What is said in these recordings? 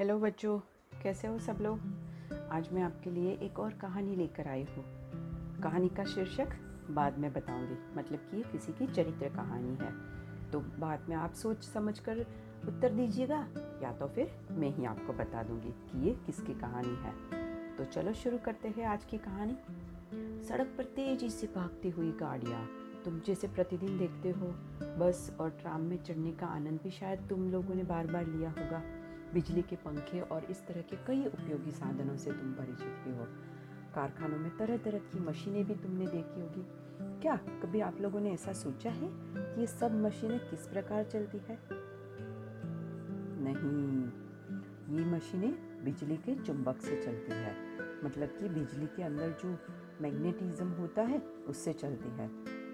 Hello बच्चों, कैसे हो सब लोग? आज मैं आपके लिए एक और कहानी लेकर आई हूँ। कहानी का शीर्षक बाद में बताऊँगी मतलब कि ये किसी की चरित्र कहानी है। तो बाद में आप सोच समझ कर उत्तर दीजिएगा, या तो फिर मैं ही आपको बता दूँगी कि ये किसकी कहानी है। तो चलो शुरू करते हैं आज की कहानी। सड़क पर तेज़ी से भागती हुई गाड़ियाँ, तुम जैसे प्रतिदिन देखते हो। बस और ट्राम में चढ़ने का आनंद भी शायद तुम लोगों ने बार बार लिया होगा। बिजली के पंखे और इस तरह के कई उपयोगी साधनों से तुम परिचित भी हो। कारखानों में तरह तरह की मशीनें भी तुमने देखी होगी। क्या कभी आप लोगों ने ऐसा सोचा है कि ये सब मशीनें किस प्रकार चलती है? नहीं। ये मशीनें बिजली के चुंबक से चलती है। मतलब कि बिजली के अंदर जो मैग्नेटिज्म होता है, उससे चलती है।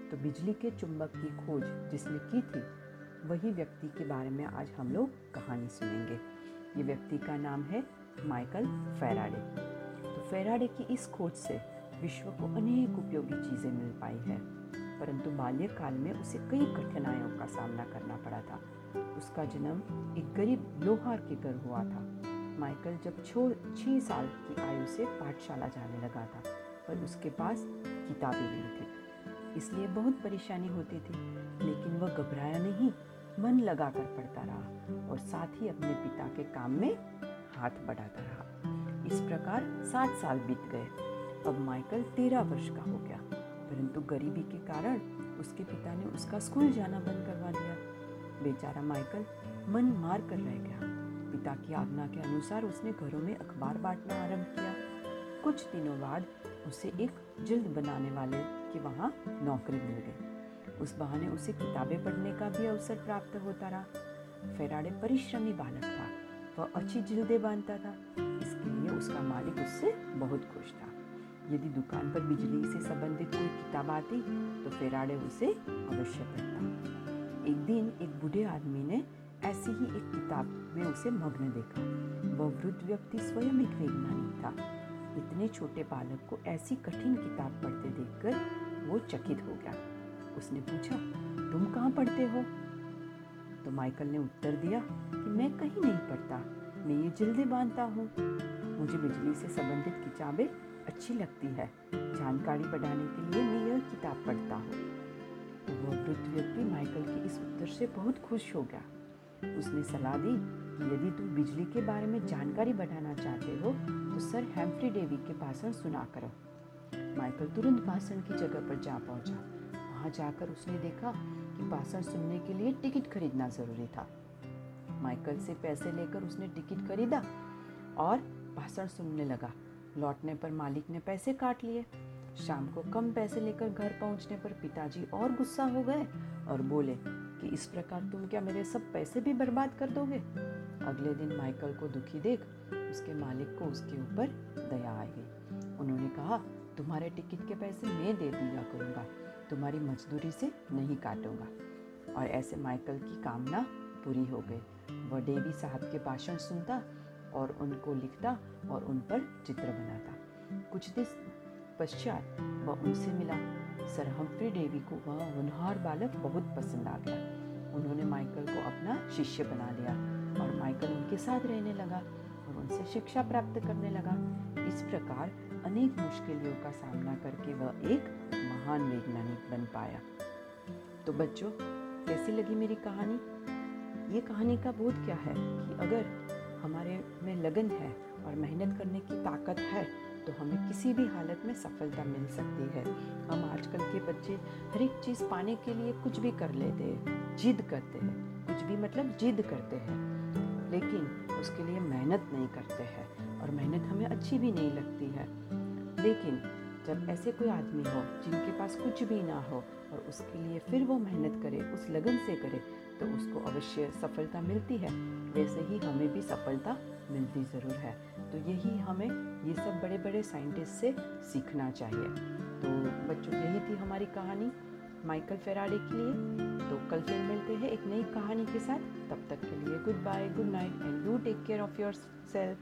तो बिजली के चुंबक की खोज जिसने की थी, वही व्यक्ति के बारे में आज हम लोग कहानी सुनेंगे। ये व्यक्ति का नाम है माइकल फेराडे। तो फेराडे की इस खोज से विश्व को अनेक उपयोगी चीज़ें मिल पाई है, परंतु बाल्यकाल में उसे कई कठिनाइयों का सामना करना पड़ा था। उसका जन्म एक गरीब लोहार के घर हुआ था। माइकल जब छो छः साल की आयु से पाठशाला जाने लगा था, पर उसके पास किताबें नहीं थी। इसलिए बहुत परेशानी होती थी, लेकिन वह घबराया नहीं। मन लगाकर पढ़ता रहा और साथ ही अपने पिता के काम में हाथ बढ़ाता रहा। इस प्रकार सात साल बीत गए। अब माइकल तेरह वर्ष का हो गया, परंतु गरीबी के कारण उसके पिता ने उसका स्कूल जाना बंद करवा दिया। बेचारा माइकल मन मार कर रह गया। पिता की आज्ञा के अनुसार उसने घरों में अखबार बांटना आरंभ किया। कुछ दिनों बाद उसे एक जल्द बनाने वाले के वहाँ नौकरी मिल गई। उस बहाने उसे किताबें पढ़ने का भी अवसर प्राप्त होता रहा। फेराडे परिश्रमी बालक था, वह अच्छी जिल्दें बांधता था। इसके लिए उसका मालिक उससे बहुत खुश था। यदि दुकान पर बिजली से संबंधित कोई किताब आती तो फेराडे उसे अवश्य पढ़ता। एक दिन एक बूढ़े आदमी ने ऐसी ही एक किताब में उसे मग्न देखा। वह वृद्ध व्यक्ति स्वयं एक वैज्ञानिक था। इतने छोटे बालक को ऐसी कठिन किताब पढ़ते देखकर वो चकित हो गया। उसने पूछा, तुम कहाँ पढ़ते हो? तो माइकल ने उत्तर दिया कि, मैं कहीं नहीं पढ़ता, मैं ये जल्दी बांधता हूँ। मुझे बिजली से संबंधित किताबें अच्छी लगती है। जानकारी बढ़ाने के लिए मैं यह किताब पढ़ता हूँ। तो वह वृद्ध व्यक्ति माइकल के इस उत्तर से बहुत खुश हो गया। उसने सलाह दी कि, यदि तुम बिजली के बारे में जानकारी बढ़ाना चाहते हो तो सर हेम्फ्री डेवी के भाषण सुना करो। माइकल तुरंत भाषण की जगह पर जा पहुँचा। वहाँ जाकर उसने देखा कि भाषण सुनने के लिए टिकट खरीदना ज़रूरी था। माइकल से पैसे लेकर उसने टिकट खरीदा और भाषण सुनने लगा। लौटने पर मालिक ने पैसे काट लिए। शाम को कम पैसे लेकर घर पहुँचने पर पिताजी और गुस्सा हो गए और बोले कि इस प्रकार तुम क्या मेरे सब पैसे भी बर्बाद कर दोगे? अगले दिन माइकल को दुखी देख उसके मालिक को उसके ऊपर दया आ गई। उन्होंने कहा, तुम्हारे टिकट के पैसे मैं दे दिया करूँगा। तुम्हारी मजदूरी से नहीं काटूँगा। और ऐसे माइकल की कामना पूरी हो गई। वह डेवी साहब के भाषण सुनता और उनको लिखता और उन पर चित्र बनाता। कुछ दिन पश्चात वह उनसे मिला। सर हम्फ्री डेवी को वह होनहार बालक बहुत पसंद आ गया। उन्होंने माइकल को अपना शिष्य बना लिया और माइकल उनके साथ रहने लगा और उनसे शिक्षा प्राप्त करने लगा। इस प्रकार अनेक मुश्किलों का सामना करके वह एक महान वैज्ञानिक बन पाया। तो बच्चों, कैसी लगी मेरी कहानी? ये कहानी का बोध क्या है कि अगर हमारे में लगन है और मेहनत करने की ताकत है तो हमें किसी भी हालत में सफलता मिल सकती है। हम आजकल के बच्चे हर एक चीज़ पाने के लिए कुछ भी कर लेते हैं, जिद करते हैं, कुछ भी मतलब जिद करते हैं। लेकिन उसके लिए मेहनत नहीं करते हैं और मेहनत हमें अच्छी भी नहीं लगती है। लेकिन जब ऐसे कोई आदमी हो जिनके पास कुछ भी ना हो और उसके लिए फिर वो मेहनत करे, उस लगन से करे तो उसको अवश्य सफलता मिलती है। वैसे ही हमें भी सफलता मिलती ज़रूर है। तो यही हमें ये सब बड़े बड़े साइंटिस्ट से सीखना चाहिए। तो बच्चों, यही थी हमारी कहानी माइकल फेराडे के लिए। तो कल फिर मिलते हैं एक नई कहानी के साथ। तब तक के लिए goodbye, good night, and do take care of yourself